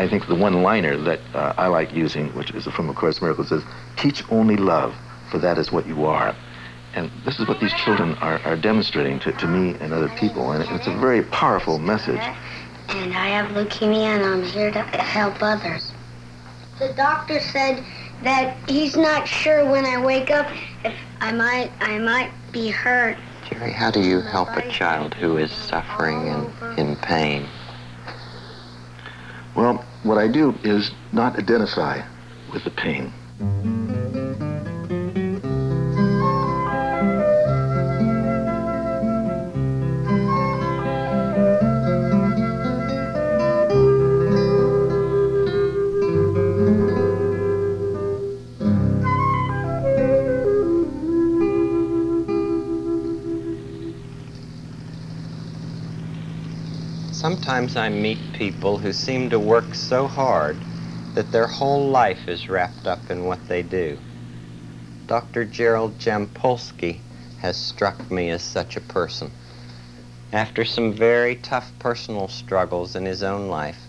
I think the one-liner that uh, I like using, which is from A Course in Miracles, says, teach only love, for that is what you are. And this is what these children are, are demonstrating to, to me and other people, and it's a very powerful message. And I have leukemia, and I'm here to help others. The doctor said that he's not sure when I wake up if I might I might be hurt. Jerry, how do you help a child who is suffering and in pain? Well, what I do is not identify with the pain. Sometimes I meet people who seem to work so hard that their whole life is wrapped up in what they do. Dr. Gerald Jampolsky has struck me as such a person. After some very tough personal struggles in his own life,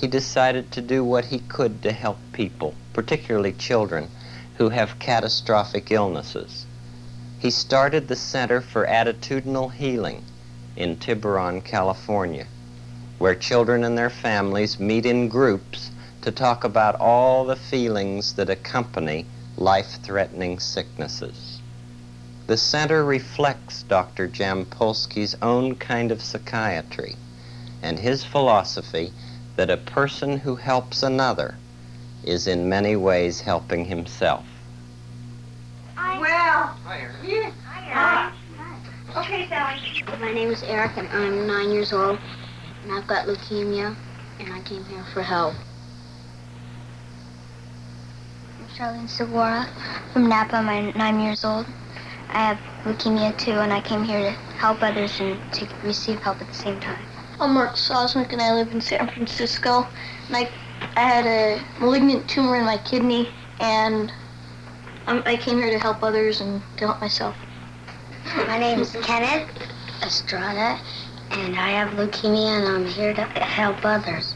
he decided to do what he could to help people, particularly children, who have catastrophic illnesses. He started the Center for Attitudinal Healing in Tiburon, California where children and their families meet in groups to talk about all the feelings that accompany life-threatening sicknesses. The center reflects Dr. Jampolsky's own kind of psychiatry and his philosophy that a person who helps another is in many ways helping himself. Well, Hi, Eric. Hi. Okay, Sally. My name is Eric, and I'm nine years old, and I've got leukemia, and I came here for help. I'm Charlene Segura from Napa. I'm nine years old. I have leukemia too, and I came here to help others and to receive help at the same time. I'm Mark Sosnick, and I live in San Francisco. And I, I had a malignant tumor in my kidney, and I'm, I came here to help others and to help myself. My name is Kenneth Estrada, and I have leukemia, and I'm here to help others.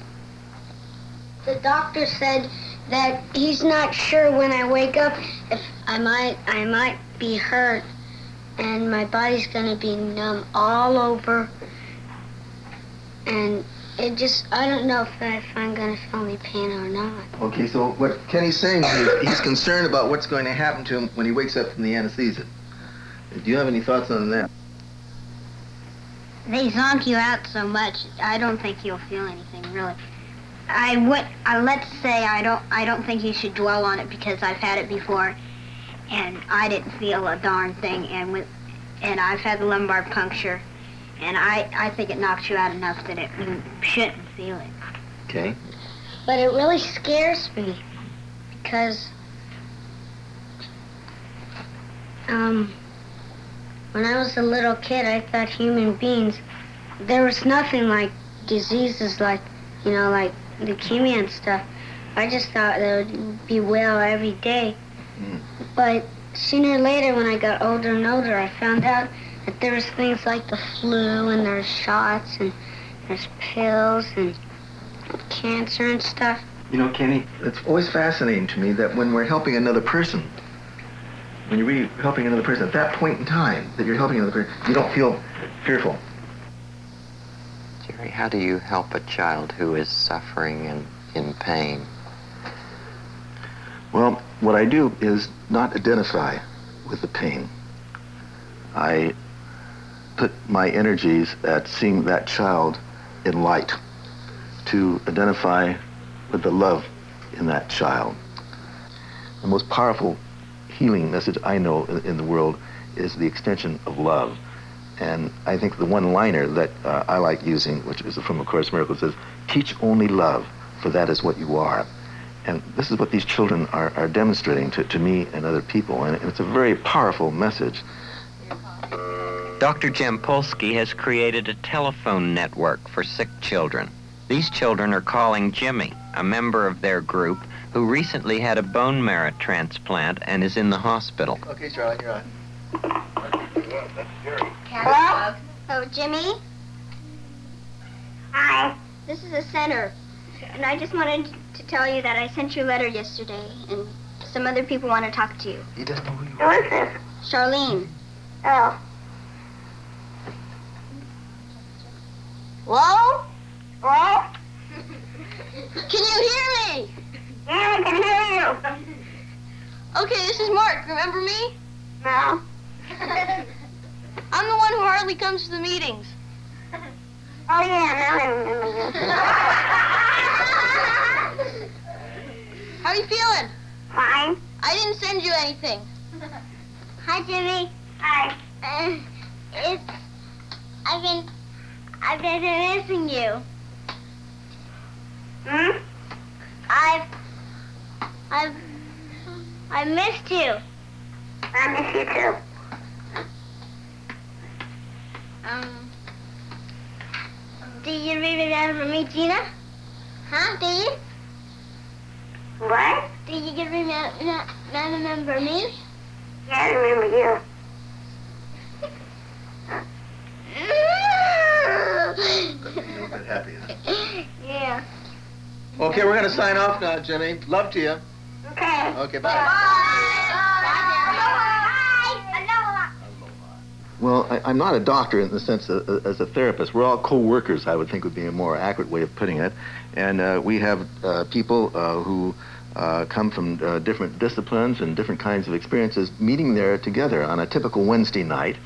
The doctor said that he's not sure when I wake up if I might I might be hurt, and my body's gonna be numb all over, and it just I don't know if, if I'm gonna feel any pain or not. Okay, so what Kenny's saying is he's concerned about what's going to happen to him when he wakes up from the anesthesia. Do you have any thoughts on that? They zonk you out so much. I don't think you'll feel anything really. I would. Uh, let's say I don't. I don't think you should dwell on it because I've had it before, and I didn't feel a darn thing. And with, and I've had the lumbar puncture, and I. I think it knocks you out enough that it you shouldn't feel it. Okay. But it really scares me because um, when I was a little kid, I thought human beings, there was nothing like diseases like, you know, like leukemia and stuff. I just thought they would be well every day. Mm. But sooner or later, when I got older and older, I found out that there was things like the flu and there's shots and there's pills and cancer and stuff. You know, Kenny, it's always fascinating to me that when we're helping another person, when you're really helping another person, at that point in time that you're helping another person, you don't feel fearful. Jerry, how do you help a child who is suffering and in pain? Well, what I do is not identify with the pain. I put my energies at seeing that child in light, to identify with the love in that child. The most powerful healing message I know in, in the world is the extension of love. And I think the one-liner that uh, I like using, which is from A Course Miracles, says, teach only love, for that is what you are. And this is what these children are, are demonstrating to, to me and other people. And it's a very powerful message. Dr. Jampolsky has created a telephone network for sick children. These children are calling Jimmy, a member of their group, who recently had a bone marrow transplant and is in the hospital. Okay, Charlie, you're on. Hello? Oh, Jimmy? Hi. This is the center. And I just wanted to tell you that I sent you a letter yesterday, and some other people want to talk to you. He doesn't know who you are. is this? Charlene. Oh. Hello? Hello? Can you hear me? Yeah, I can hear you. Okay, this is Mark. Remember me? No. I'm the one who hardly comes to the meetings. Oh, yeah, now I remember you. How are you feeling? Fine. I didn't send you anything. Hi, Jimmy. Hi. Uh, it's I've been I've been missing you. Hmm? I've I've I missed you. I miss you too. Um, do you remember me, Gina? Huh? Do you? What? Do you get remember remember me? Yeah, I remember you. A little bit happy, huh? yeah. Okay, we're going to sign off now, Jimmy. Love to you. Okay. Okay, bye. Well, I, I'm not a doctor in the sense of, uh, as a therapist. We're all co-workers, I would think would be a more accurate way of putting it. And uh, we have uh, people uh, who uh, come from uh, different disciplines and different kinds of experiences meeting there together on a typical Wednesday night.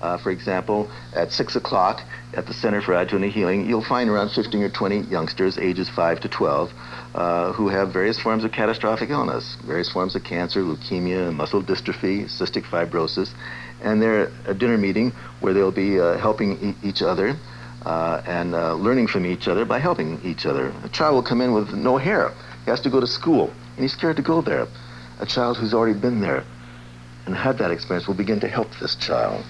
Uh, for example, at 6 o'clock at the Center for Attitudinal Healing, you'll find around 15 or 20 youngsters, ages 5 to 12, uh, who have various forms of catastrophic illness, various forms of cancer, leukemia, muscle dystrophy, cystic fibrosis. And they're a dinner meeting where they'll be uh, helping e- each other uh, and uh, learning from each other by helping each other. A child will come in with no hair. He has to go to school, and he's scared to go there. A child who's already been there and had that experience will begin to help this child.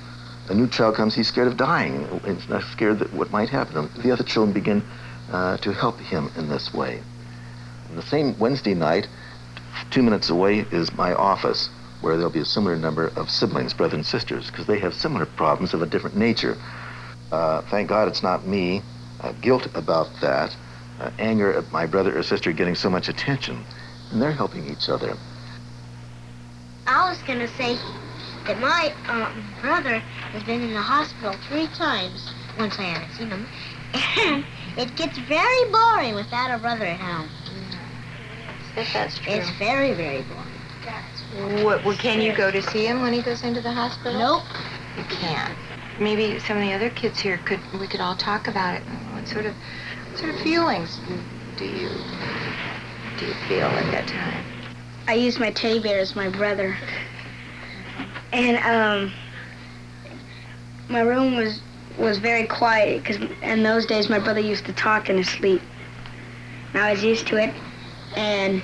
A new child comes, he's scared of dying. He's not scared that what might happen. The other children begin uh, to help him in this way. The same Wednesday night, two minutes away, is my office, where there'll be a similar number of siblings, brothers and sisters, because they have similar problems of a different nature. Uh, thank God it's not me. Uh, guilt about that, uh, anger at my brother or sister getting so much attention, and they're helping each other. I was gonna say that my um, brother has been in the hospital three times. Once I haven't seen him, and it gets very boring without a brother at home. If that's true. It's very, very boring. What, what, can you go to see him when he goes into the hospital? Nope. You can't. Maybe some of the other kids here could, we could all talk about it. What sort of, what sort of feelings do you, do you feel at that time? I used my teddy bear as my brother. And um, my room was was very quiet because in those days my brother used to talk in his sleep. And I was used to it, and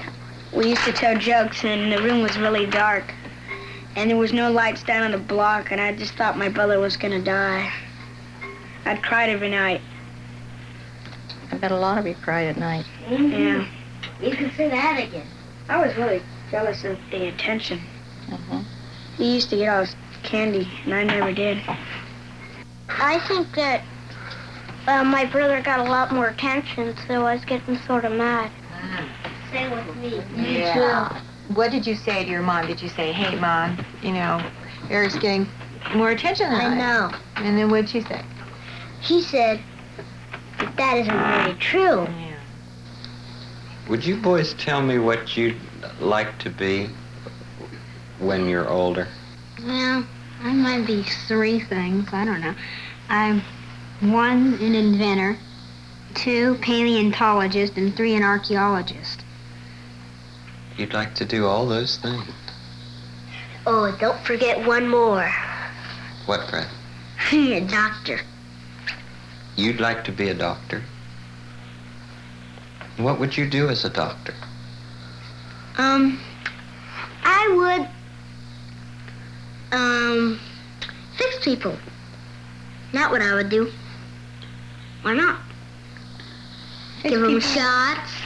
we used to tell jokes, and the room was really dark, and there was no lights down on the block, and I just thought my brother was gonna die. I'd cried every night. I bet a lot of you cried at night. Yeah, You can say that again. I was really jealous of the attention. Mm-hmm. He used to get all his candy, and I never did. I think that uh, my brother got a lot more attention, so I was getting sort of mad. Same with me. Yeah. What did you say to your mom? Did you say, hey, mom, you know, Eric's getting more attention than I know. And then what'd she say? He said that that isn't really true. Yeah. Would you boys tell me what you'd like to be when you're older? Well, I might be three things. I don't know. I'm one, an inventor, two, paleontologist, and three, an archaeologist. You'd like to do all those things. Oh, don't forget one more. What, Fred? a doctor. You'd like to be a doctor? What would you do as a doctor? Um, I would, um, fix people. Not what I would do. Why not? Give them shots.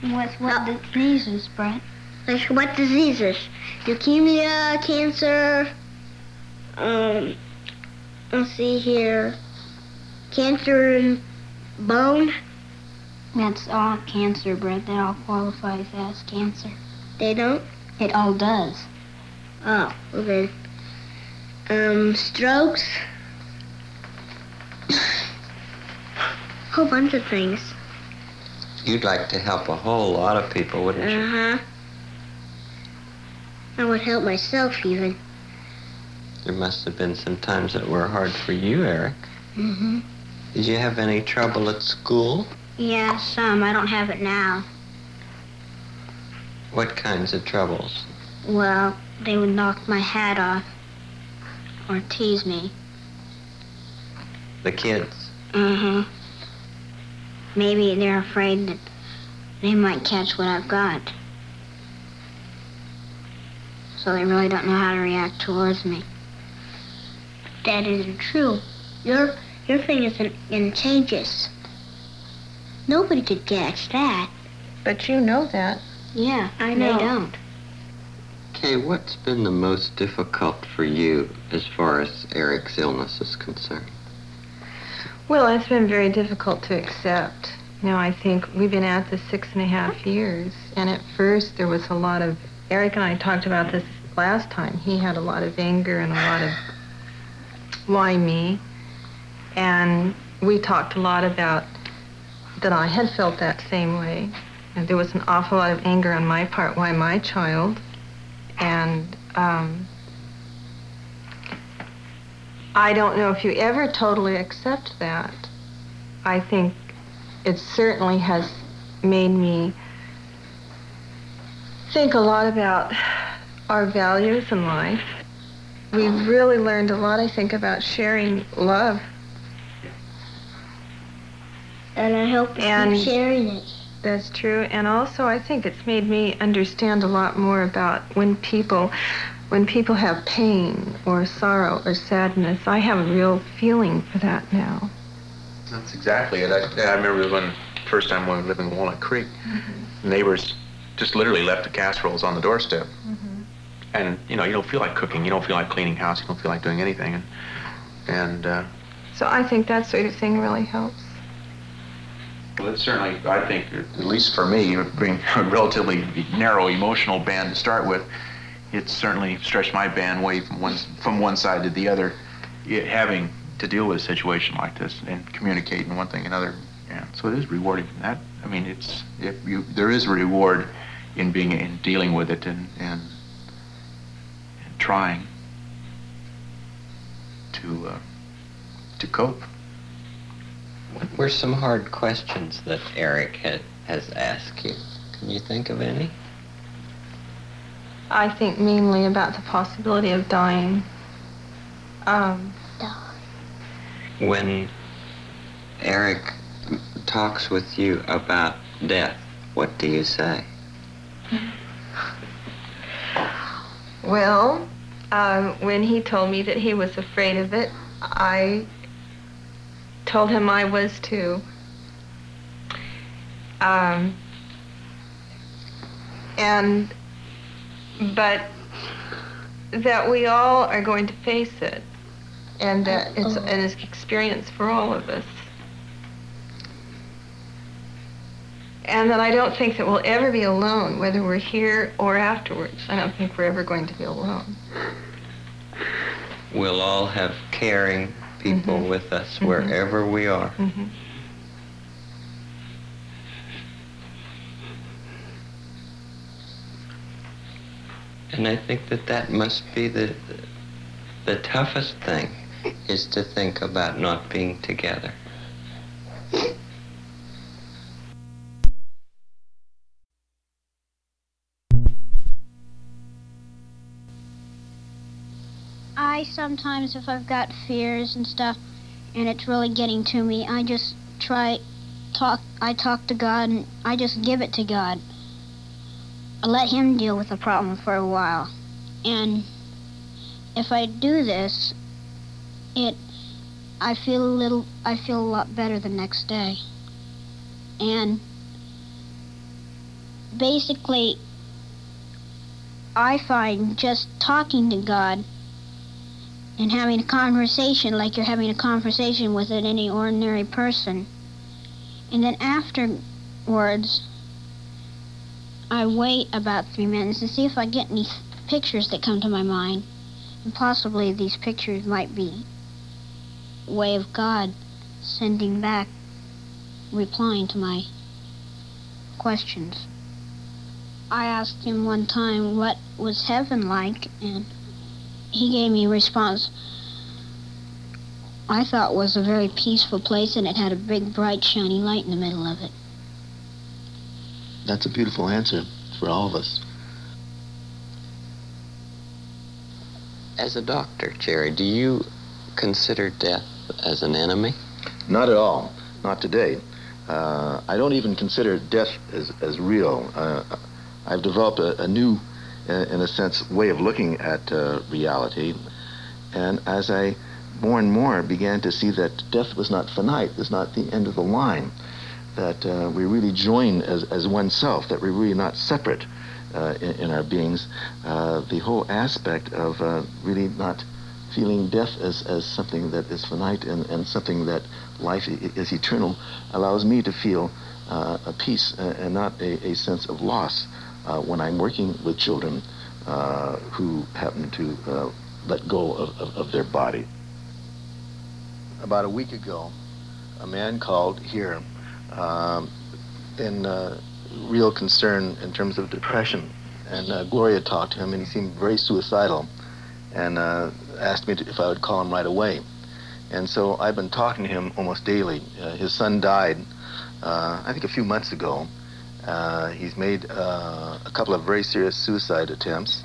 What's what Uh, diseases, Brent? Like what diseases? Leukemia, cancer. Um, let's see here. Cancer in bone. That's all cancer, Brett. That all qualifies as cancer. They don't? It all does. Oh, okay. Um, strokes? Whole bunch of things. You'd like to help a whole lot of people, wouldn't you? Uh-huh. I would help myself even. There must have been some times that were hard for you, Eric. Mm-hmm. Did you have any trouble at school? Yeah, some. I don't have it now. What kinds of troubles? Well, they would knock my hat off or tease me. The kids? Mm-hmm. Maybe they're afraid that they might catch what I've got. So they really don't know how to react towards me. That isn't true. Your your thing isn't in changes. Nobody could catch that. But you know that. Yeah, I know. they know. don't. Kay, what's been the most difficult for you as far as Eric's illness is concerned? Well, it's been very difficult to accept. You know, I think we've been at this six and a half years, and at first there was a lot of. Eric and I talked about this last time. He had a lot of anger and a lot of why me, and we talked a lot about that I had felt that same way, and there was an awful lot of anger on my part. Why my child? And um, I don't know if you ever totally accept that. I think it certainly has made me think a lot about our values in life. We've really learned a lot, I think, about sharing love. And I hope And- keep sharing it. That's true. And also, I think it's made me understand a lot more about when people, when people have pain or sorrow or sadness. I have a real feeling for that now. That's exactly it. I, I remember when first time when we lived in Walnut Creek, neighbors just literally left the casseroles on the doorstep. And you know, you don't feel like cooking, you don't feel like cleaning house, you don't feel like doing anything, and and uh, So I think that sort of thing really helps. well, it certainly, I think, at least for me, being a relatively narrow emotional band to start with, it's certainly stretched my bandwidth from one from one side to the other, it, having to deal with a situation like this and communicating one thing another. Yeah, so it is rewarding. from That I mean, it's if you there is a reward in being in dealing with it and and, and trying to uh, to cope. What were some hard questions that Eric had, has asked you? Can you think of any? I think mainly about the possibility of dying. Um, When Eric talks with you about death, what do you say? Well, um, when he told me that he was afraid of it, I told him I was too. Um, and, but that we all are going to face it, and that it's an experience for all of us. And that I don't think that we'll ever be alone, whether we're here or afterwards. I don't think we're ever going to be alone. We'll all have caring people Mhm. with us Mhm. wherever we are. hmm And I think that that must be the the toughest thing is to think about not being together. I sometimes, if I've got fears and stuff, and it's really getting to me, I just try talk. I talk to God, and I just give it to God. Let Him deal with the problem for a while, and if I do this, it, I feel a little. I feel a lot better the next day, and basically, I find just talking to God and having a conversation like you're having a conversation with any ordinary person. And then after words, I wait about three minutes and see if I get any pictures that come to my mind. And possibly these pictures might be way of God sending back, replying to my questions. I asked him one time what was heaven like, and he gave me a response I thought was a very peaceful place, and it had a big, bright, shiny light in the middle of it. That's a beautiful answer for all of us. As a doctor, Jerry, do you consider death as an enemy? Not at all. Not today. Uh, I don't even consider death as, as real. Uh, I've developed a, a new, uh, in a sense, way of looking at uh, reality. And as I more and more began to see that death was not finite, was not the end of the line, that uh, we really join as, as oneself, that we're really not separate uh, in, in, our beings. Uh, the whole aspect of uh, really not feeling death as, as something that is finite and, and something that life is eternal allows me to feel uh, a peace uh, and not a, a sense of loss when I'm working with children who happen to let go of, of, of their body about a week ago, a man called here um, in uh, real concern in terms of depression. And uh, Gloria talked to him, and he seemed very suicidal and uh, asked me to, if I would call him right away. And so I've been talking to him almost daily. Uh, his son died, uh, I think, a few months ago. Uh, he's made a couple of very serious suicide attempts.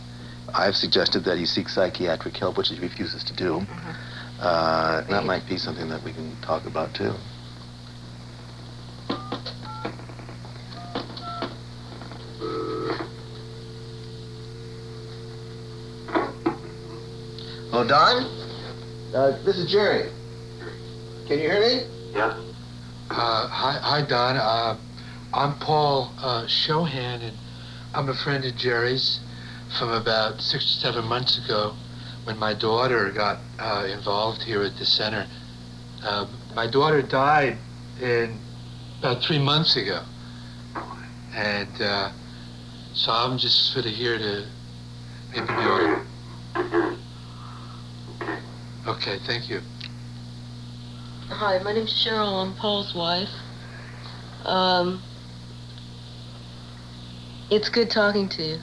I've suggested that he seek psychiatric help, which he refuses to do. Mm-hmm. Uh, that might be something that we can talk about too. Oh, Don? Uh, this is Jerry. Can you hear me? Yeah. Uh, hi, hi, Don. Uh, I'm Paul uh, Shohan, and I'm a friend of Jerry's from about six or seven months ago when my daughter got uh, involved here at the center. Uh, my daughter died in about three months ago, and uh, so I'm just sort of here to maybe be able Okay, thank you. Hi, my name's Cheryl. I'm Paul's wife. Um, it's good talking to you.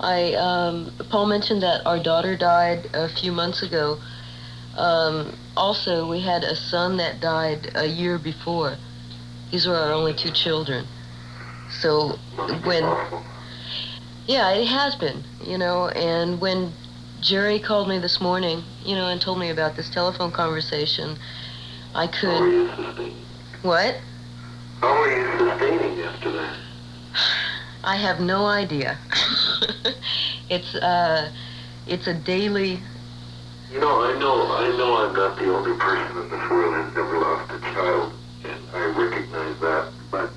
I um, Paul mentioned that our daughter died a few months ago. Um, also, we had a son that died a year before. These were our only two children. So when, yeah, it has been, you know, and when Jerry called me this morning, you know, and told me about this telephone conversation, I could. What? How are you sustaining after that? I have no idea. it's uh, it's a daily. You know, I know, I know, I'm not the only person in this world who's ever lost a child, and I recognize that. But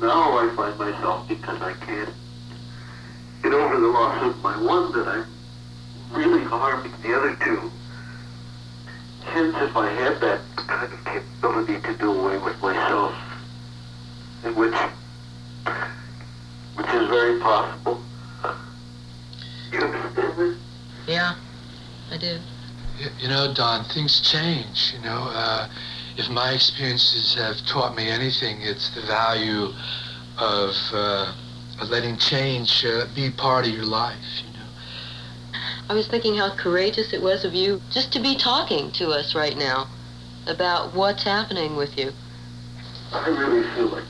now I find myself because I can't get over the loss of my one that I'm really harming the other two. Since if I had that kind of capability to do away with myself, in which which is very possible. You understand this? Yeah, I do. You know, Don, things change. You know, uh, if my experiences have taught me anything, it's the value of, uh, of letting change uh, be part of your life. You know. I was thinking how courageous it was of you just to be talking to us right now about what's happening with you. I really feel like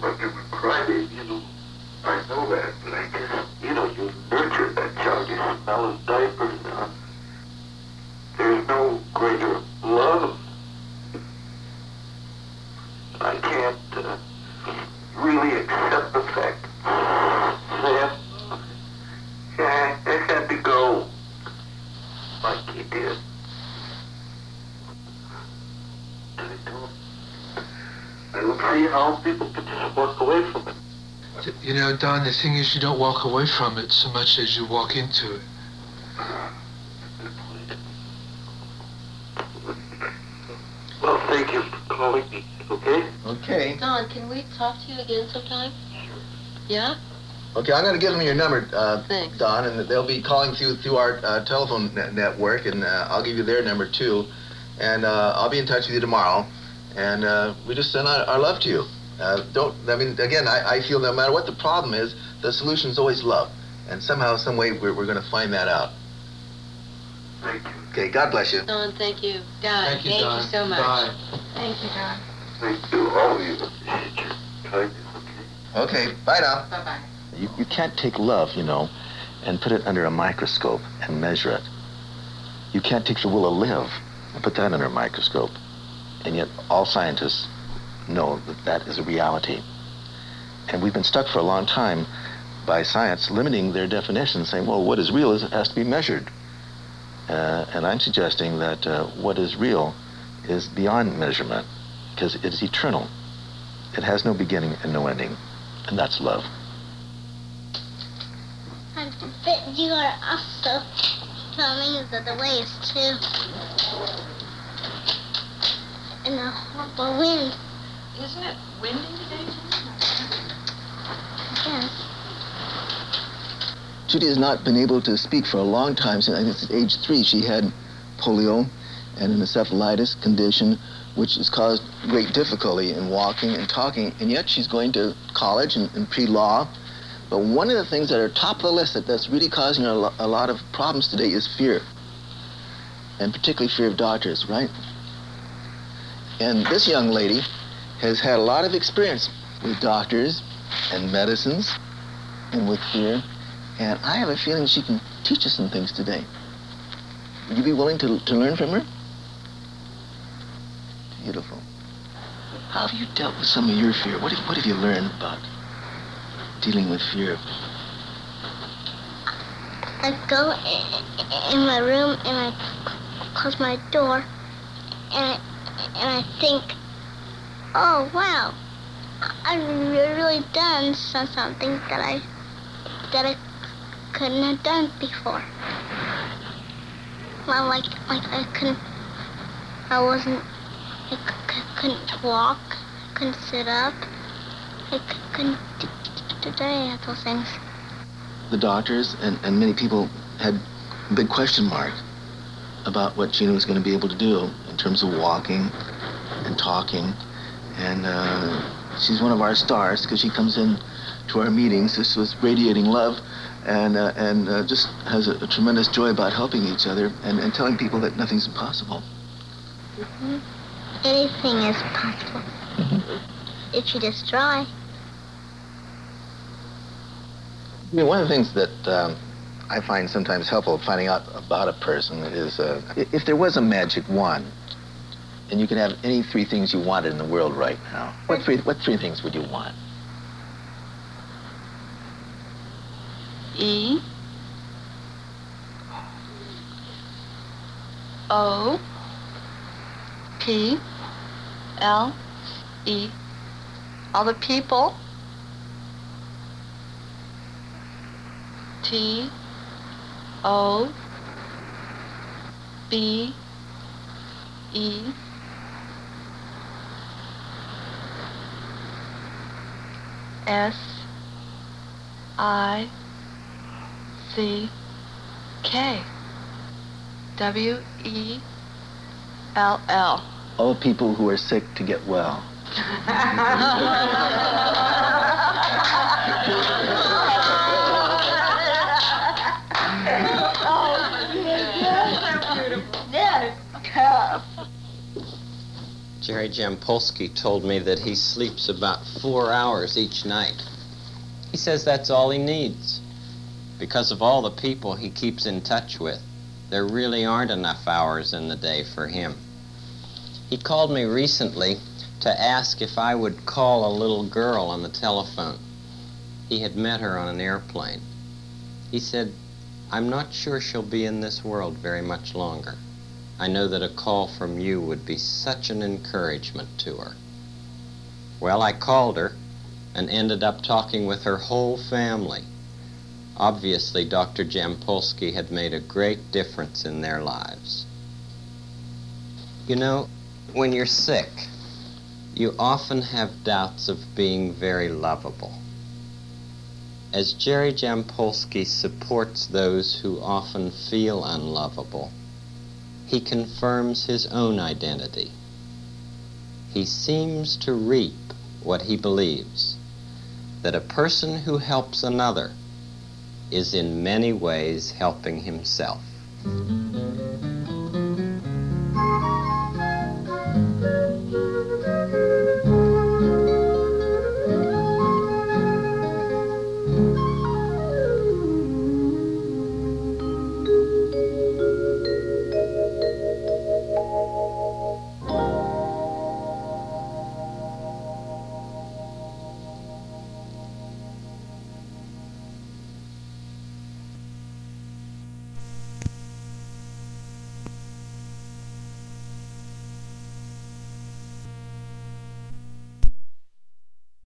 but you would cry, you know, I know that, but I just, you know, you nurture that child, you smell his diapers now. There's no greater love. I can't uh, really accept the fact that yeah, I had to go like he did. I don't see how people can just walk away from it. You know, Don, the thing is you don't walk away from it so much as you walk into it. Well, thank you for calling me, okay? Okay. Don, can we talk to you again sometime? Yeah? Okay, I'm going to give them your number, uh, Thanks. Don, and they'll be calling through through our uh, telephone net- network, and uh, I'll give you their number too, and uh, I'll be in touch with you tomorrow, and uh, we just send our, our love to you. Uh, don't I mean again? I, I feel no matter what the problem is, the solution is always love, and somehow, some way, we're, we're going to find that out. Thank you. Okay, God bless you. Don, thank you. Don, Thank you, Don. so much. Bye. Thank you, Don. Thank you, all of you. Appreciate your okay? Okay, bye now. Bye-bye. You, you can't take love, you know, and put it under a microscope and measure it. You can't take the will to live and put that under a microscope. And yet, all scientists know that that is a reality. And we've been stuck for a long time by science limiting their definition, saying, well, what is real is it has to be measured. Uh, and I'm suggesting that uh, what is real is beyond measurement because it is eternal. It has no beginning and no ending. And that's love. And but you are also telling us that the way is too. And the horrible wind. Isn't it windy today, Judy? Yes. Judy has not been able to speak for a long time. Since I think it's age three, she had polio and an encephalitis condition, which has caused great difficulty in walking and talking. And yet she's going to college and, and pre-law. But one of the things that are top of the list that, that's really causing a, lo- a lot of problems today is fear, and particularly fear of doctors, right? And this young lady has had a lot of experience with doctors and medicines and with fear. And I have a feeling she can teach us some things today. Would you be willing to, to learn from her? Beautiful. How have you dealt with some of your fear? What have, what have you learned about dealing with fear? I go in my room and I close my door and I, and I think, oh wow, I've really done so- something that I that I couldn't have done before. Well, like like I couldn't, I wasn't, I c- couldn't walk, couldn't sit up, I c- couldn't d- d- d- do any of those things. The doctors and, and many people had a big question mark about what Gina was going to be able to do in terms of walking and talking. And uh, she's one of our stars because she comes in to our meetings just with radiating love and, uh, and uh, just has a, a tremendous joy about helping each other and, and telling people that nothing's impossible. Anything is possible if you just try. I mean, one of the things that um, I find sometimes helpful finding out about a person is uh, if there was a magic wand and you could have any three things you wanted in the world right now, what three, what three things would you want? E O P L E. All the people. T O B E. S I C K. W E L L. All people who are sick to get well. Oh. Jerry Jampolsky told me that he sleeps about four hours each night. He says that's all he needs. Because of all the people he keeps in touch with, there really aren't enough hours in the day for him. He called me recently to ask if I would call a little girl on the telephone. He had met her on an airplane. He said, I'm not sure she'll be in this world very much longer. I know that a call from you would be such an encouragement to her. Well, I called her and ended up talking with her whole family. Obviously, Dr. Jampolsky had made a great difference in their lives. You know, when you're sick, you often have doubts of being very lovable. As Jerry Jampolsky supports those who often feel unlovable, he confirms his own identity. He seems to reap what he believes that a person who helps another is in many ways helping himself.